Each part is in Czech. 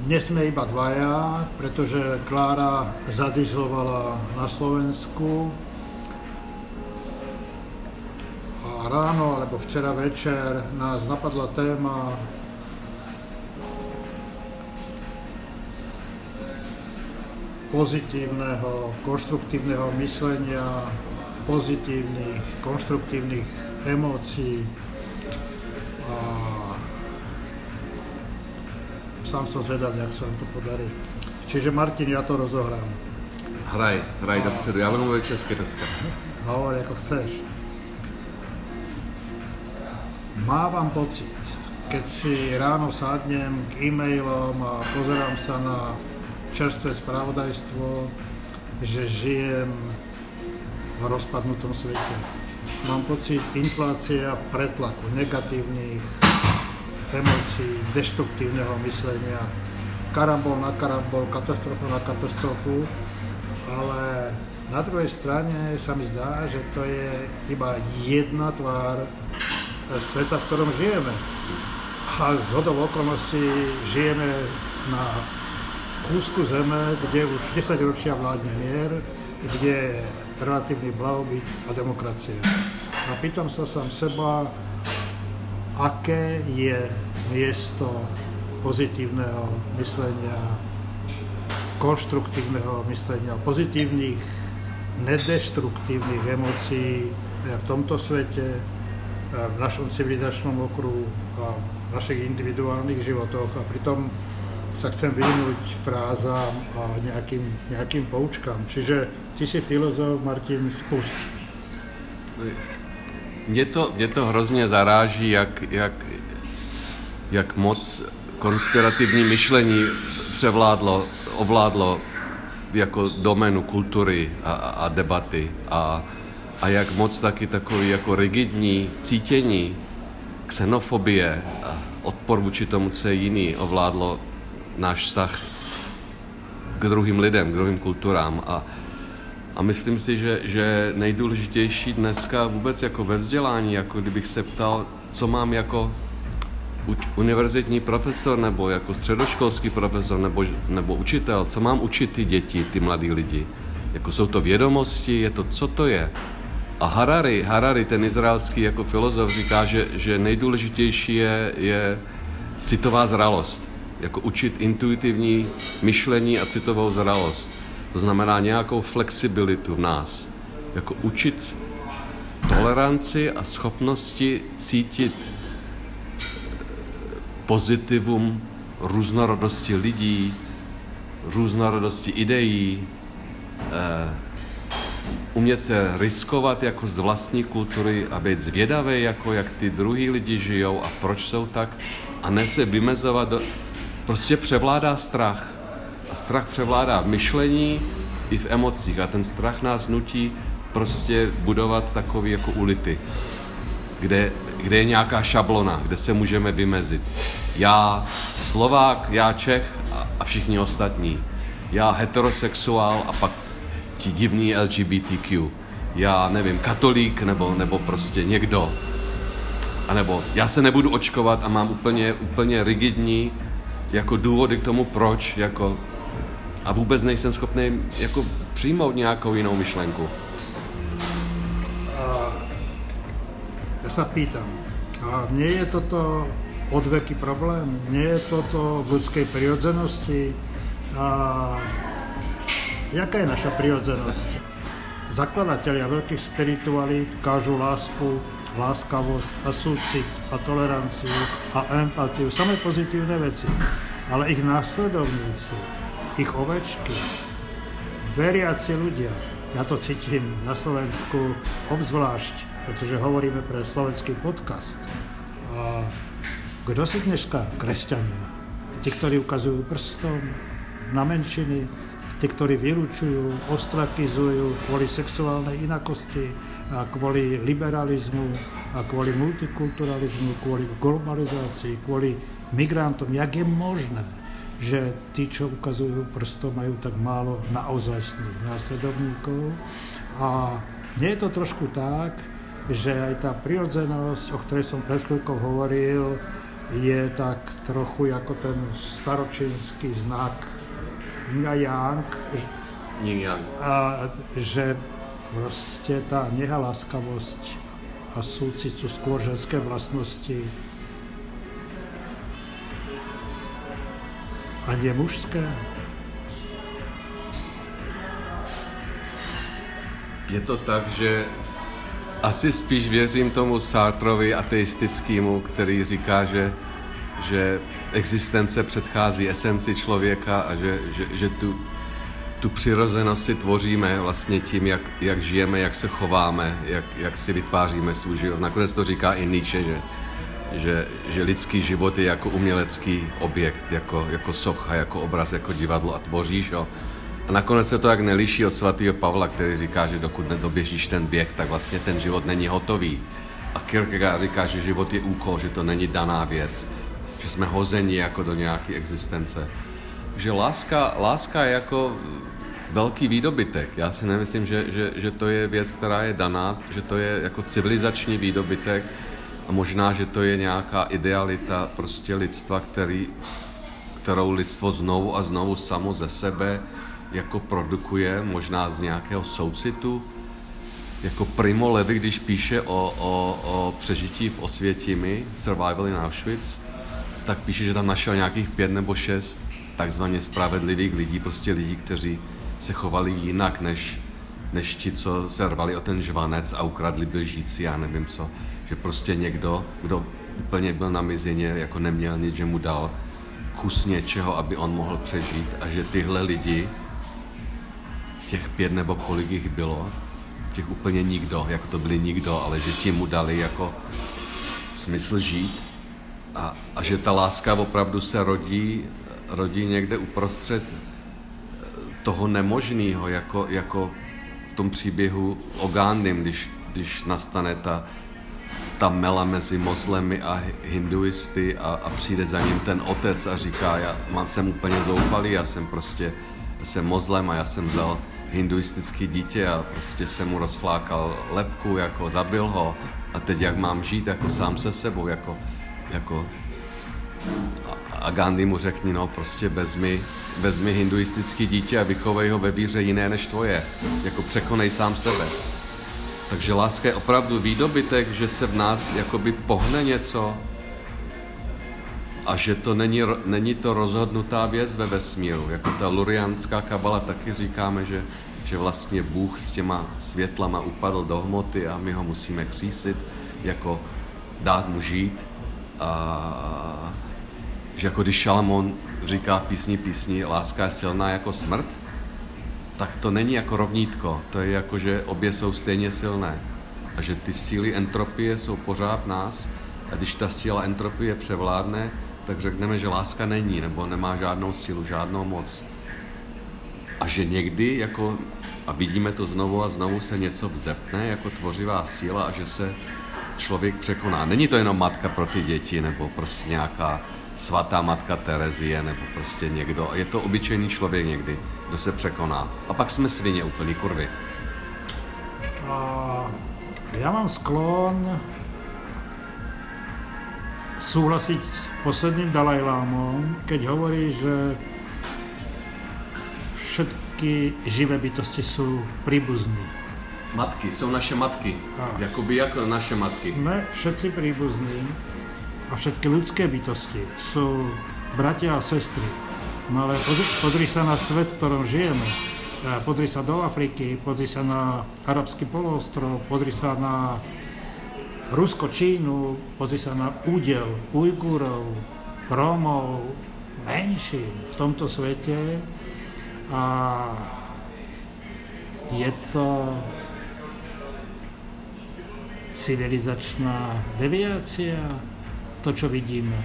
Dnes sme iba dvaja, pretože Klára zadizlovala na Slovensku. A ráno alebo včera večer nás napadla téma pozitívneho, konštruktívneho myslenia, pozitívnych, konštruktívnych emócií. A sám som zvedavý, jak sa vám to podarí. Čiže Martin, ja to rozohrám. Hraj, hraj dopředu, já budu mluvit česky dneska. Hovor, ako chceš. Mávam pocit, keď si ráno sadnem k e-mailom a pozerám sa na čerstvé spravodajstvo, že žijem v rozpadnutom svete. Mám pocit inflácia pretlaku, negatívnych emócií, deštruktívneho myslenia, karambol na karambol, katastrofa na katastrofu, ale na druhej strane sa mi zdá, že to je iba jedna tvár sveta, v ktorom žijeme. A z hodov okolností žijeme na kúsku zeme, kde už 10 ročia vládne mier, kde je relatívny blahobyt a demokracia. A pýtam sa sám seba, aké je miesto pozitívneho myslenia, konštruktívneho myslenia, pozitívnych, nedeštruktívnych emócií v tomto svete, v našom civilizačnom okruhu a v našich individuálnych životoch. A pritom sa chcem vyhnúť frázám a nejakým, nejakým poučkám. Čiže ty si filozof, Martin, spust. Mě to, mě to hrozně zaráží, jak, jak, jak moc konspirativní myšlení převládlo, ovládlo jako doménu kultury a, a debaty a, a jak moc taky takový jako rigidní cítění, xenofobie a odpor vůči tomu, co je jiný, ovládlo náš vztah k druhým lidem, k druhým kulturám. A, a myslím si, že, že nejdůležitější dneska vůbec jako ve vzdělání, jako kdybych se ptal, co mám jako univerzitní profesor nebo jako středoškolský profesor nebo, nebo učitel, co mám učit ty děti, ty mladí lidi. Jako jsou to vědomosti, je to, co to je. A Harari, Harari ten izraelský jako filozof říká, že, že nejdůležitější je, je citová zralost. Jako učit intuitivní myšlení a citovou zralost. To znamená nějakou flexibilitu v nás. Jako učit toleranci a schopnosti cítit pozitivum různorodosti lidí, různorodosti ideí, eh, umět se riskovat jako z vlastní kultury a být zvědavý, jako jak ty druhý lidi žijou a proč jsou tak a ne se vymezovat. Do... Prostě převládá strach. A strach převládá v myšlení i v emocích a ten strach nás nutí prostě budovat takový jako ulity, kde, kde je nějaká šablona, kde se můžeme vymezit. Já Slovák, já Čech a, a všichni ostatní. Já heterosexuál a pak ti divný LGBTQ. Já nevím, katolík nebo, nebo prostě někdo. A nebo já se nebudu očkovat a mám úplně, úplně rigidní jako důvody k tomu, proč, jako a vůbec nejsem schopný jako přijmout nějakou jinou myšlenku. A ja sa pýtam, a nie je toto odveký problém? Nie je toto v ľudskej prirodzenosti? A jaká je naša prirodzenosť? Zakladatelia veľkých spiritualít kážu lásku, láskavosť a súcit a toleranciu a empatiu, samé pozitívne veci. Ale ich následovníci, ich ovečky, veriaci ľudia, ja to cítim na Slovensku obzvlášť, pretože hovoríme pre slovenský podcast. A kdo sú dneska kresťania? Ti, ktorí ukazujú prstom na menšiny, tí, ktorí vylúčujú, ostrakizujú kvôli sexuálnej inakosti, a kvôli liberalizmu, a kvôli multikulturalizmu, kvôli globalizácii, kvôli migrantom. Jak je možné, že tí, čo ukazujú prstom, majú tak málo naozajstných následovníkov? A nie je to trošku tak, že aj tá prirodzenosť, o ktorej som pred chvíľkou hovoril, je tak trochu jako ten staročínský znak Yang, Yin-yang. a že prostě ta neha láskavosť a sú skôr ženské vlastnosti a nie mužské. Je to tak, že asi spíš věřím tomu Sartrovi ateistickému, který říká, že, že existence předchází esenci člověka a že, že, že tu, tu přirozenost si tvoříme vlastně tím, jak, jak žijeme, jak se chováme, jak, jak si vytváříme svůj život. Nakonec to říká i Nietzsche, že, že, že lidský život je jako umělecký objekt, jako, jako socha, jako obraz, jako divadlo a tvoříš ho. A nakonec se to jak neliší od svatého Pavla, který říká, že dokud nedoběžíš ten běh, tak vlastně ten život není hotový. A Kierkegaard říká, že život je úkol, že to není daná věc, že jsme hozeni jako do nějaké existence. Že láska, láska je jako velký výdobytek. Já si nemyslím, že, že, že to je věc, která je daná, že to je jako civilizační výdobytek a možná, že to je nějaká idealita prostě lidstva, který, kterou lidstvo znovu a znovu samo ze sebe jako produkuje, možná z nějakého soucitu. Jako Primo Levi, když píše o, o, o přežití v Osvětimi, Survival in Auschwitz, tak píše, že tam našel nějakých pět nebo šest takzvaně spravedlivých lidí, prostě lidí, kteří se chovali jinak než, než ti, co se rvali o ten žvanec a ukradli běžící, já nevím co. Že prostě někdo, kdo úplně byl na mizině, jako neměl nic, že mu dal kus něčeho, aby on mohl přežít a že tyhle lidi, těch pět nebo kolik jich bylo, těch úplně nikdo, jako to byli nikdo, ale že ti mu dali jako smysl žít a, a že ta láska opravdu se rodí, rodí někde uprostřed toho nemožného, jako, jako v tom příběhu o Gandhim, když, když nastane ta, ta mela mezi moslemy a hinduisty a, a přijde za ním ten otec a říká, já mám, jsem úplně zoufalý, já jsem prostě, jsem mozlem a já jsem vzal hinduistický dítě a prostě jsem mu rozflákal lepku, jako zabil ho a teď jak mám žít jako sám se sebou, jako, jako a Gandhi mu řekni, no prostě vezmi, vezmi hinduistický dítě a vychovej ho ve víře jiné než tvoje. Jako překonej sám sebe. Takže láska je opravdu výdobytek, že se v nás jakoby pohne něco a že to není, není to rozhodnutá věc ve vesmíru. Jako ta lurianská kabala taky říkáme, že, že vlastně Bůh s těma světlama upadl do hmoty a my ho musíme křísit, jako dát mu žít a že jako když Šalamón říká písni písni láska je silná jako smrt, tak to není jako rovnítko, to je jako, že obě jsou stejně silné a že ty síly entropie jsou pořád v nás a když ta síla entropie převládne, tak řekneme, že láska není nebo nemá žádnou sílu, žádnou moc. A že někdy jako, a vidíme to znovu a znovu, se něco vzepne jako tvořivá síla a že se člověk překoná. Není to jenom matka pro ty děti nebo prostě nějaká svatá matka Terezie nebo prostě někdo. Je to obyčejný člověk někdy, kdo se překoná. A pak jsme svině úplný kurvy. A já mám sklon súhlasiť s posledným Dalajlámom, keď hovorí, že všetky živé bytosti sú príbuzní. Matky, jsou naše matky. A Jakoby jako naše matky. Jsme všetci príbuzní a všetky ľudské bytosti sú bratia a sestry. No ale pozri, pozri sa na svet, v ktorom žijeme. Pozri sa do Afriky, pozri sa na arabský poloostrov, pozri sa na Rusko, Čínu, pozri sa na údel Ujgurov, Rómov, menšín v tomto svete a je to civilizačná deviácia, to, čo vidíme.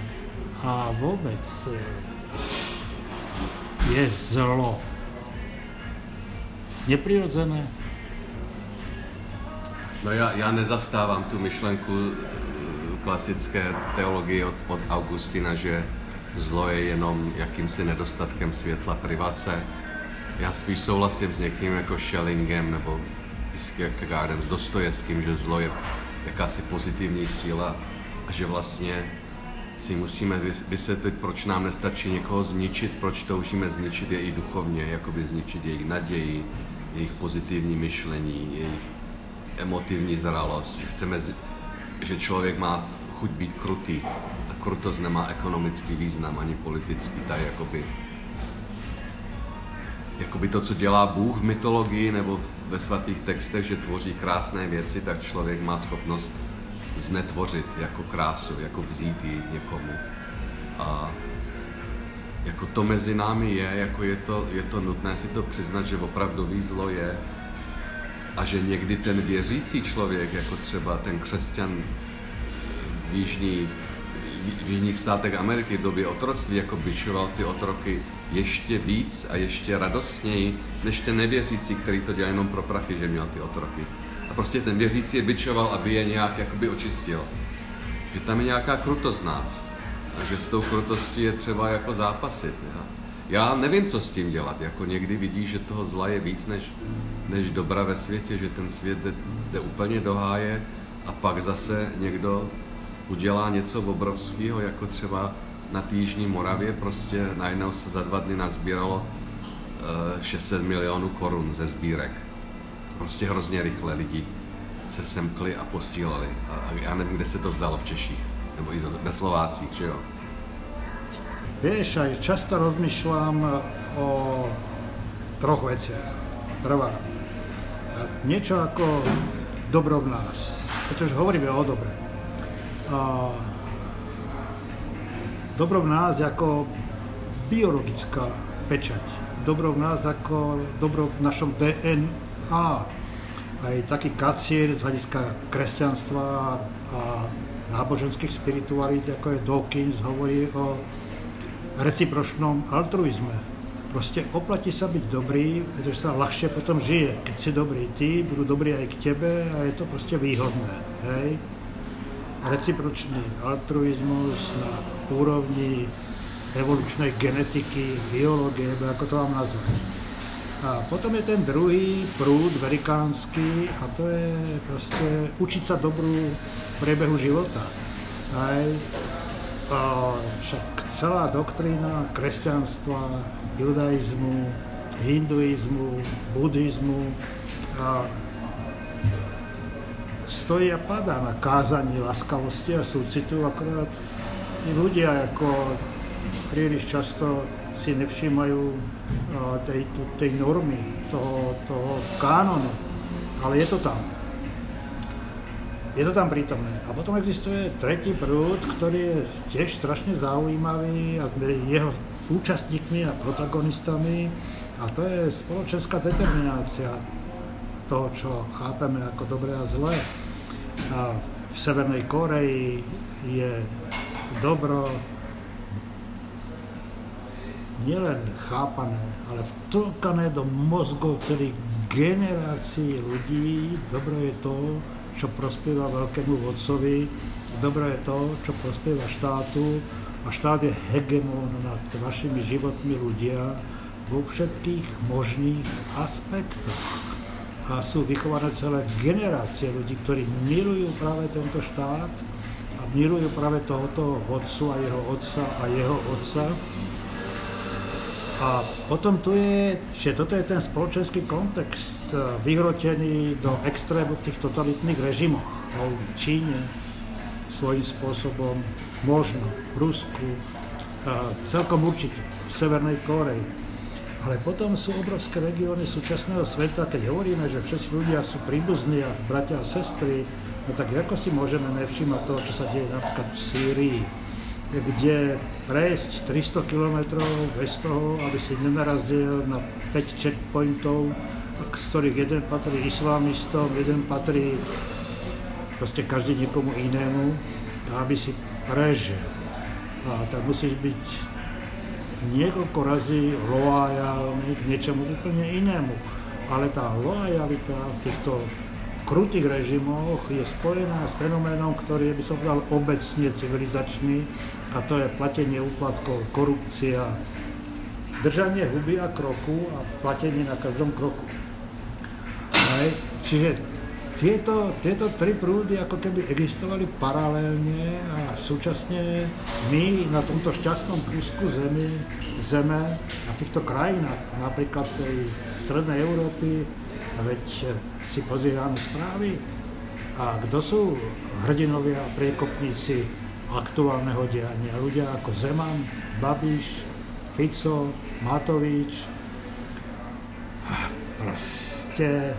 A vôbec eh, je zlo neprirodzené. No já, já nezastávám tu myšlenku eh, klasické teologie od, od Augustina, že zlo je jenom jakýmsi nedostatkem světla privace. Já spíš souhlasím s někým jako Schellingem nebo s Kierkegaardem, s Dostojevským, že zlo je jakási pozitivní síla a že vlastně si musíme vysvětlit, proč nám nestačí někoho zničit, proč toužíme zničit je i duchovně, jakoby zničit jejich naději, jejich pozitivní myšlení, jejich emotivní zralost, že chceme, že člověk má chuť být krutý a krutost nemá ekonomický význam ani politický, tak jakoby jakoby to, co dělá Bůh v mytologii nebo ve svatých textech, že tvoří krásné věci, tak člověk má schopnost znetvořit jako krásu, jako vzít ji někomu. A jako to mezi námi je, jako je to, je to nutné si to přiznat, že opravdový zlo je a že někdy ten věřící člověk, jako třeba ten křesťan v, jižní, v jižních státech Ameriky v době otroctví, jako bičoval ty otroky ještě víc a ještě radostněji, než ten nevěřící, který to dělal jenom pro prachy, že měl ty otroky. Prostě ten věřící je bičoval, aby je nějak jakoby očistil. Že tam je nějaká krutost nás. A že s tou krutostí je třeba jako zápasit. Ja? Já nevím, co s tím dělat. Jako někdy vidí, že toho zla je víc než, než dobra ve světě, že ten svět jde, jde úplně do háje a pak zase někdo udělá něco obrovského, jako třeba na té Jižní Moravě prostě najednou se za dva dny nazbíralo 600 eh, milionů korun ze sbírek. Prostě hrozně rychle lidi se semkli a posílali. A já nevím, kde se to vzalo v Češích, nebo i ve Slovácích, že jo. Vieš, aj často rozmýšľam o troch veciach. Prvá, niečo ako dobro v nás, pretože hovoríme o dobre. A dobro v nás ako biologická pečať. Dobro v nás ako dobro v našom DNA. Aj taký kacier z hľadiska kresťanstva a náboženských spiritualít, ako je Dawkins, hovorí o recipročnom altruizme. Proste oplatí sa byť dobrý, pretože sa ľahšie potom žije. Keď si dobrý ty, budú dobrí aj k tebe a je to proste výhodné. Hej? Recipročný altruizmus na úrovni evolučnej genetiky, biológie, ako to mám nazvať. A potom je ten druhý prúd velikánsky a to je proste učiť sa dobrú priebehu života. Aj, a však celá doktrína kresťanstva, judaizmu, hinduizmu, buddhizmu a stojí a padá na kázaní laskavosti a súcitu, akorát ľudia ako príliš často si nevšímajú tej, tej normy, toho, toho kánonu, ale je to tam. Je to tam prítomné. A potom existuje tretí prúd, ktorý je tiež strašne zaujímavý a sme jeho účastníkmi a protagonistami a to je spoločenská determinácia toho, čo chápeme ako dobré a zlé. A v Severnej Koreji je dobro nielen chápané, ale vtlkané do mozgov celých generácií ľudí. Dobro je to, čo prospieva veľkému vodcovi, dobro je to, čo prospieva štátu a štát je hegemon nad vašimi životmi ľudia vo všetkých možných aspektoch. A sú vychované celé generácie ľudí, ktorí milujú práve tento štát a milujú práve tohoto vodcu a jeho otca a jeho otca. A potom tu je, že toto je ten spoločenský kontext eh, vyhrotený do extrému v tých totalitných režimoch. V Číne svojím spôsobom, možno v Rusku, celkom určite v Severnej Koreji. Ale potom sú obrovské regióny súčasného sveta, keď hovoríme, že všetci ľudia sú príbuzní a bratia a sestry, No tak ako si môžeme nevšímať toho, čo sa deje napríklad v Sýrii, kde prejsť 300 km bez toho, aby si nenarazil na 5 checkpointov, z ktorých jeden patrí islamistom, jeden patrí proste každý niekomu inému, a aby si prežil. A tak musíš byť niekoľko razy loajálny k niečomu úplne inému. Ale tá loajalita v týchto krutých režimoch je spojená s fenoménom, ktorý by som povedal obecne civilizačný, a to je platenie úplatkov, korupcia, držanie huby a kroku a platenie na každom kroku. Hej. Čiže tieto, tieto tri prúdy ako keby existovali paralelne a súčasne my na tomto šťastnom kúsku zemi, zeme a v týchto krajinách, napríklad tej strednej Európy, veď si pozerám správy, a kto sú hrdinovia a priekopníci aktuálneho diania? Ľudia ako Zeman, Babiš, Fico, Matovič, proste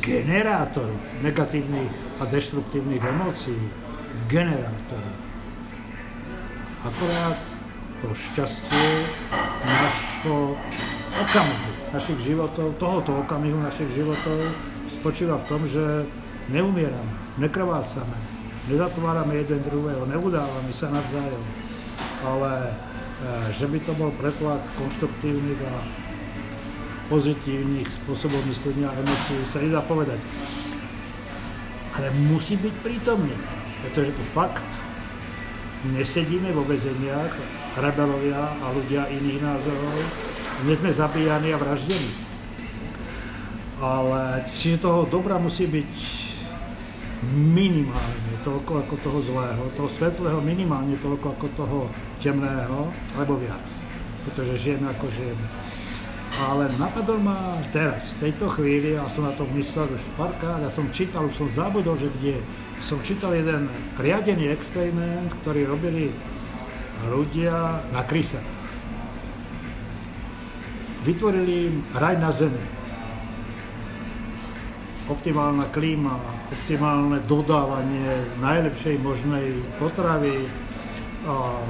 generátor negatívnych a deštruktívnych emócií, generátor. Akorát to šťastie našho okamihu, našich životov, tohoto okamihu našich životov spočíva v tom, že neumierame, nekrvácame, nezatvárame jeden druhého, neudávame sa navzájom, ale e, že by to bol pretlak konštruktívnych a pozitívnych spôsobov myslenia a emócií sa nedá povedať. Ale musí byť prítomný, pretože to fakt. Nesedíme vo vezeniach, rebelovia a ľudia iných názorov, nie sme zabíjani a vraždení. Ale čiže toho dobra musí byť minimálne toľko ako toho zlého, toho svetlého minimálne toľko ako toho temného, alebo viac. Pretože žijeme ako žijeme ale napadol ma teraz, v tejto chvíli, a som na to myslel už párkrát, ja som čítal, už som zabudol, že kde, som čítal jeden riadený experiment, ktorý robili ľudia na kryse. Vytvorili im raj na zemi. Optimálna klíma, optimálne dodávanie najlepšej možnej potravy, a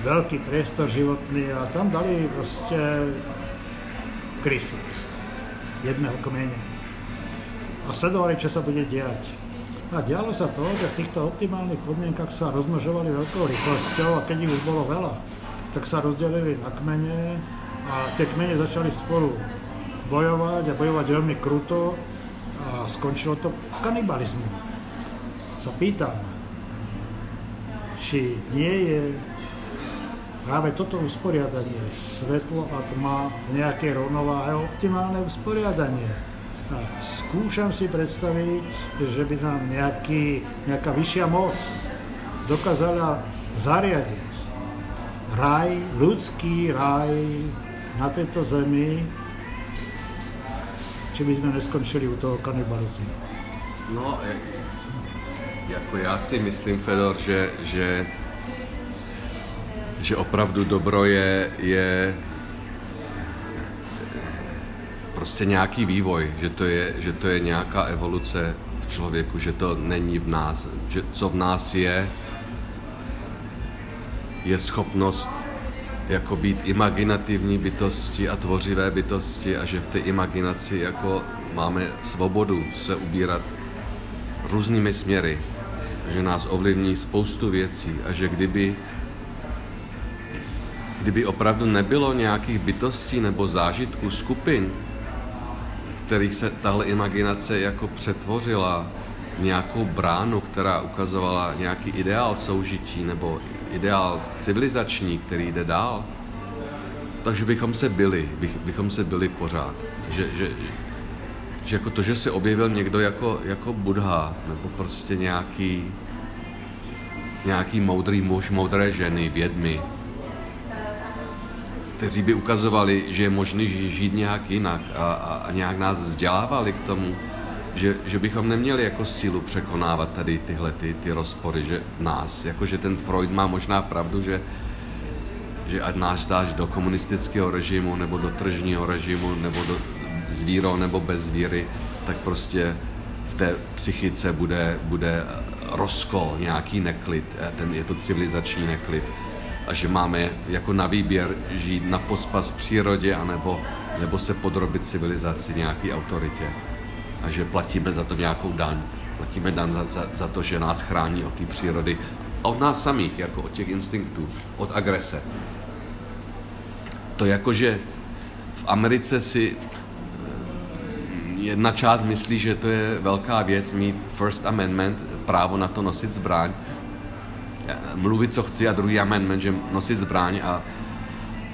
veľký priestor životný a tam dali proste krysy jedného kmene. A sledovali, čo sa bude diať. A dialo sa to, že v týchto optimálnych podmienkach sa rozmnožovali veľkou rýchlosťou a ich už bolo veľa, tak sa rozdelili na kmene a tie kmene začali spolu bojovať a bojovať veľmi kruto a skončilo to kanibalizmu. Sa pýtam, či nie je práve toto usporiadanie, svetlo a tma, nejaké rovnováhe, optimálne usporiadanie. Skúšam si predstaviť, že by nám nejaký, nejaká vyššia moc dokázala zariadiť raj, ľudský raj na tejto zemi, či by sme neskončili u toho kanibalizmu. No, jako já si myslím, Fedor, že, že že opravdu dobro je, je prostě nějaký vývoj, že to, je, že to je nějaká evoluce v člověku, že to není v nás, že co v nás je, je schopnost jako být imaginativní bytosti a tvořivé bytosti a že v té imaginaci jako máme svobodu se ubírat různými směry, že nás ovlivní spoustu věcí a že kdyby kdyby opravdu nebylo nějakých bytostí nebo zážitků skupin, kterých se tahle imaginace jako přetvořila v nějakou bránu, která ukazovala nějaký ideál soužití nebo ideál civilizační, který jde dál, takže bychom se byli, bych, bychom se byli pořád. Že, že, že jako to, že se objevil někdo jako, jako Budha, nebo prostě nějaký, nějaký moudrý muž, moudré ženy, vědmy, kteří by ukazovali, že je možné žít nějak jinak a, a, a nějak nás vzdělávali k tomu, že, že bychom neměli jako sílu překonávat tady tyhle ty, ty rozpory, že nás, jakože ten Freud má možná pravdu, že, že ať nás dáš do komunistického režimu, nebo do tržního režimu, nebo do zvíro, nebo bez víry, tak prostě v té psychice bude, bude rozkol, nějaký neklid, ten, je to civilizační neklid a že máme jako na výběr žít na pospas přírodě anebo, nebo se podrobit civilizaci nějaký autoritě a že platíme za to nějakou daň. Platíme daň za, za, za to, že nás chrání od té přírody a od nás samých, jako od těch instinktů, od agrese. To jako, že v Americe si eh, jedna část myslí, že to je velká věc mít First Amendment, právo na to nosit zbraň, mluvit, co chci a druhý amendment, že nosit zbraň a,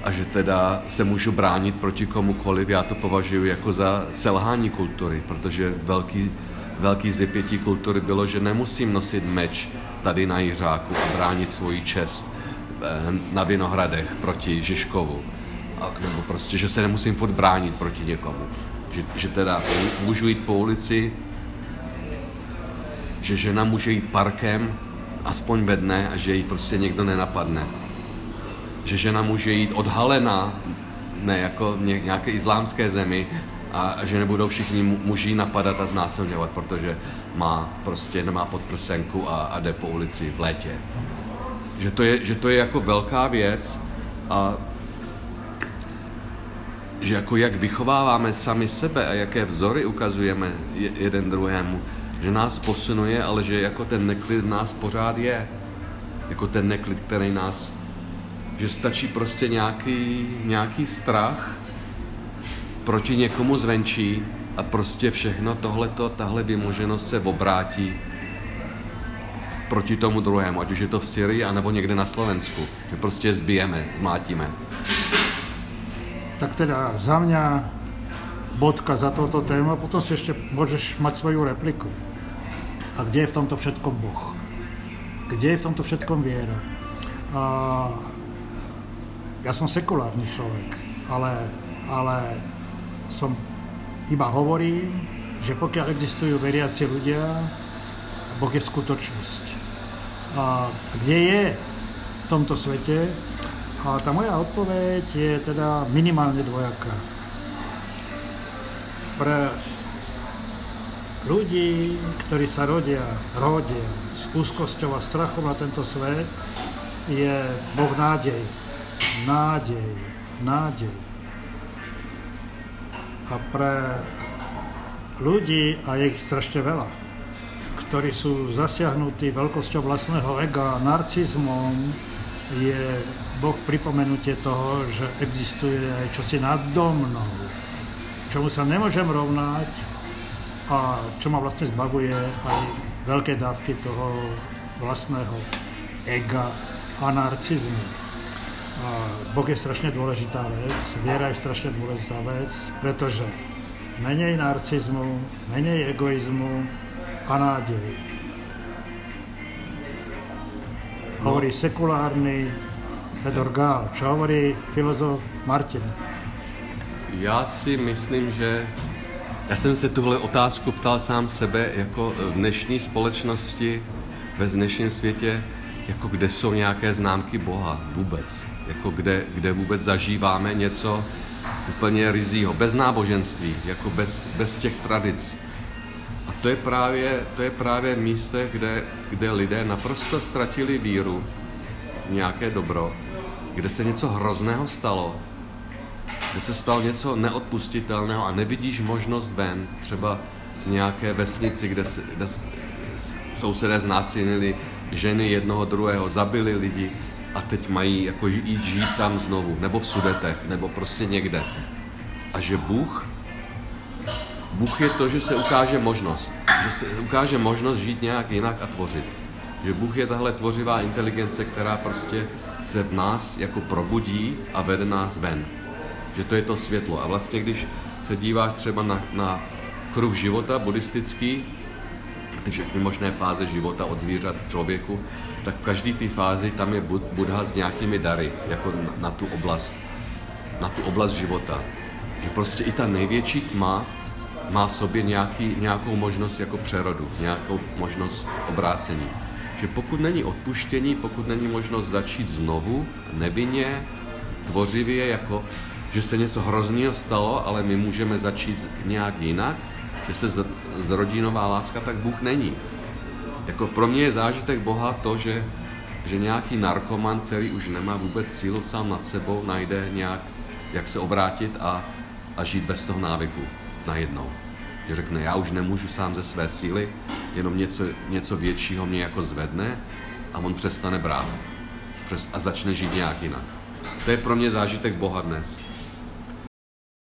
a že teda se můžu bránit proti komukoliv, já to považuji jako za selhání kultury, protože velký velký zepětí kultury bylo, že nemusím nosit meč tady na Jiřáku a bránit svoji čest eh, na Vinohradech proti Žižkovu. A, nebo prostě, že se nemusím furt bránit proti někomu. Že, že teda můžu jít po ulici, že žena může jít parkem, aspoň ve dne, a že ji prostě někdo nenapadne. Že žena může jít odhalená, ne jako nějaké islámské zemi, a že nebudou všichni muži napadat a znásilňovat, protože má prostě nemá podprsenku a, a jde po ulici v létě. Že to je, že to je jako velká věc a že jako jak vychováváme sami sebe a jaké vzory ukazujeme jeden druhému, že nás posunuje, ale že jako ten neklid nás pořád je. Jako ten neklid, který nás, že stačí prostě nějaký, nějaký strach proti někomu zvenčí a prostě všechno tohleto, tahle vymoženost se obrátí proti tomu druhému, ať už je to v Syrii, anebo někde na Slovensku. My prostě zbijeme, zmátíme. Tak teda za mě bodka za toto téma, potom si ještě můžeš mať svoju repliku. A kde je v tomto všetkom Boh? Kde je v tomto všetkom viera? A ja som sekulárny človek, ale, ale som iba hovorím, že pokiaľ existujú veriaci ľudia, Boh je skutočnosť. A kde je v tomto svete? A tá moja odpoveď je teda minimálne dvojaká. Pre ľudí, ktorí sa rodia, rodia s úzkosťou a strachom na tento svet, je Boh nádej. Nádej. Nádej a pre ľudí, a je ich strašne veľa, ktorí sú zasiahnutí veľkosťou vlastného ega, narcizmom, je Boh pripomenutie toho, že existuje aj čosi nado mnou, čomu sa nemôžem rovnať a čo ma vlastne zbavuje aj veľké dávky toho vlastného ega a narcizmu. Boh je strašne dôležitá vec, viera je strašne dôležitá vec, pretože menej narcizmu, menej egoizmu a nádej. No. Hovorí sekulárny Fedor Gál. Čo hovorí filozof Martin? Já si myslím, že já jsem se tuhle otázku ptal sám sebe, jako v dnešní společnosti, ve dnešním světě, jako kde jsou nějaké známky Boha vůbec jako kde, kde vůbec zažíváme něco úplně rizího, bez náboženství, jako bez, bez těch tradic. A to je právě, to je právě místo, kde, kde lidé naprosto ztratili víru v nějaké dobro, kde se něco hrozného stalo, kde se stalo něco neodpustitelného a nevidíš možnost ven, třeba nějaké vesnici, kde, se, kde sousedé znásilnili ženy jednoho druhého, zabili lidi, a teď mají jako jít žít tam znovu, nebo v Sudetech, nebo prostě někde. A že Bůh, Bůh je to, že se ukáže možnost, že se ukáže možnost žít nějak jinak a tvořit. Že Bůh je tahle tvořivá inteligence, která prostě se v nás jako probudí a vede nás ven. Že to je to světlo. A vlastně, když se díváš třeba na, na kruh života buddhistický, ty všechny možné fáze života od zvířat k člověku, tak v každé té fázi tam je Buddha s nějakými dary, jako na, na tu oblast, na tu oblast života. Že prostě i ta největší tma má v sobě nějaký, nějakou možnost jako přerodu, nějakou možnost obrácení. Že pokud není odpuštění, pokud není možnost začít znovu, nevinně, tvořivě, jako že se něco hrozného stalo, ale my můžeme začít nějak jinak, že se zrodí nová láska, tak Bůh není. Jako pro mě je zážitek Boha to, že, že nějaký narkoman, který už nemá vůbec cílu sám nad sebou, najde nějak, jak se obrátit a, a žít bez toho návyku najednou. Že řekne, já už nemůžu sám ze své síly, jenom něco, něco většího mě jako zvedne a on přestane brát. a začne žít nějak jinak. To je pro mě zážitek Boha dnes.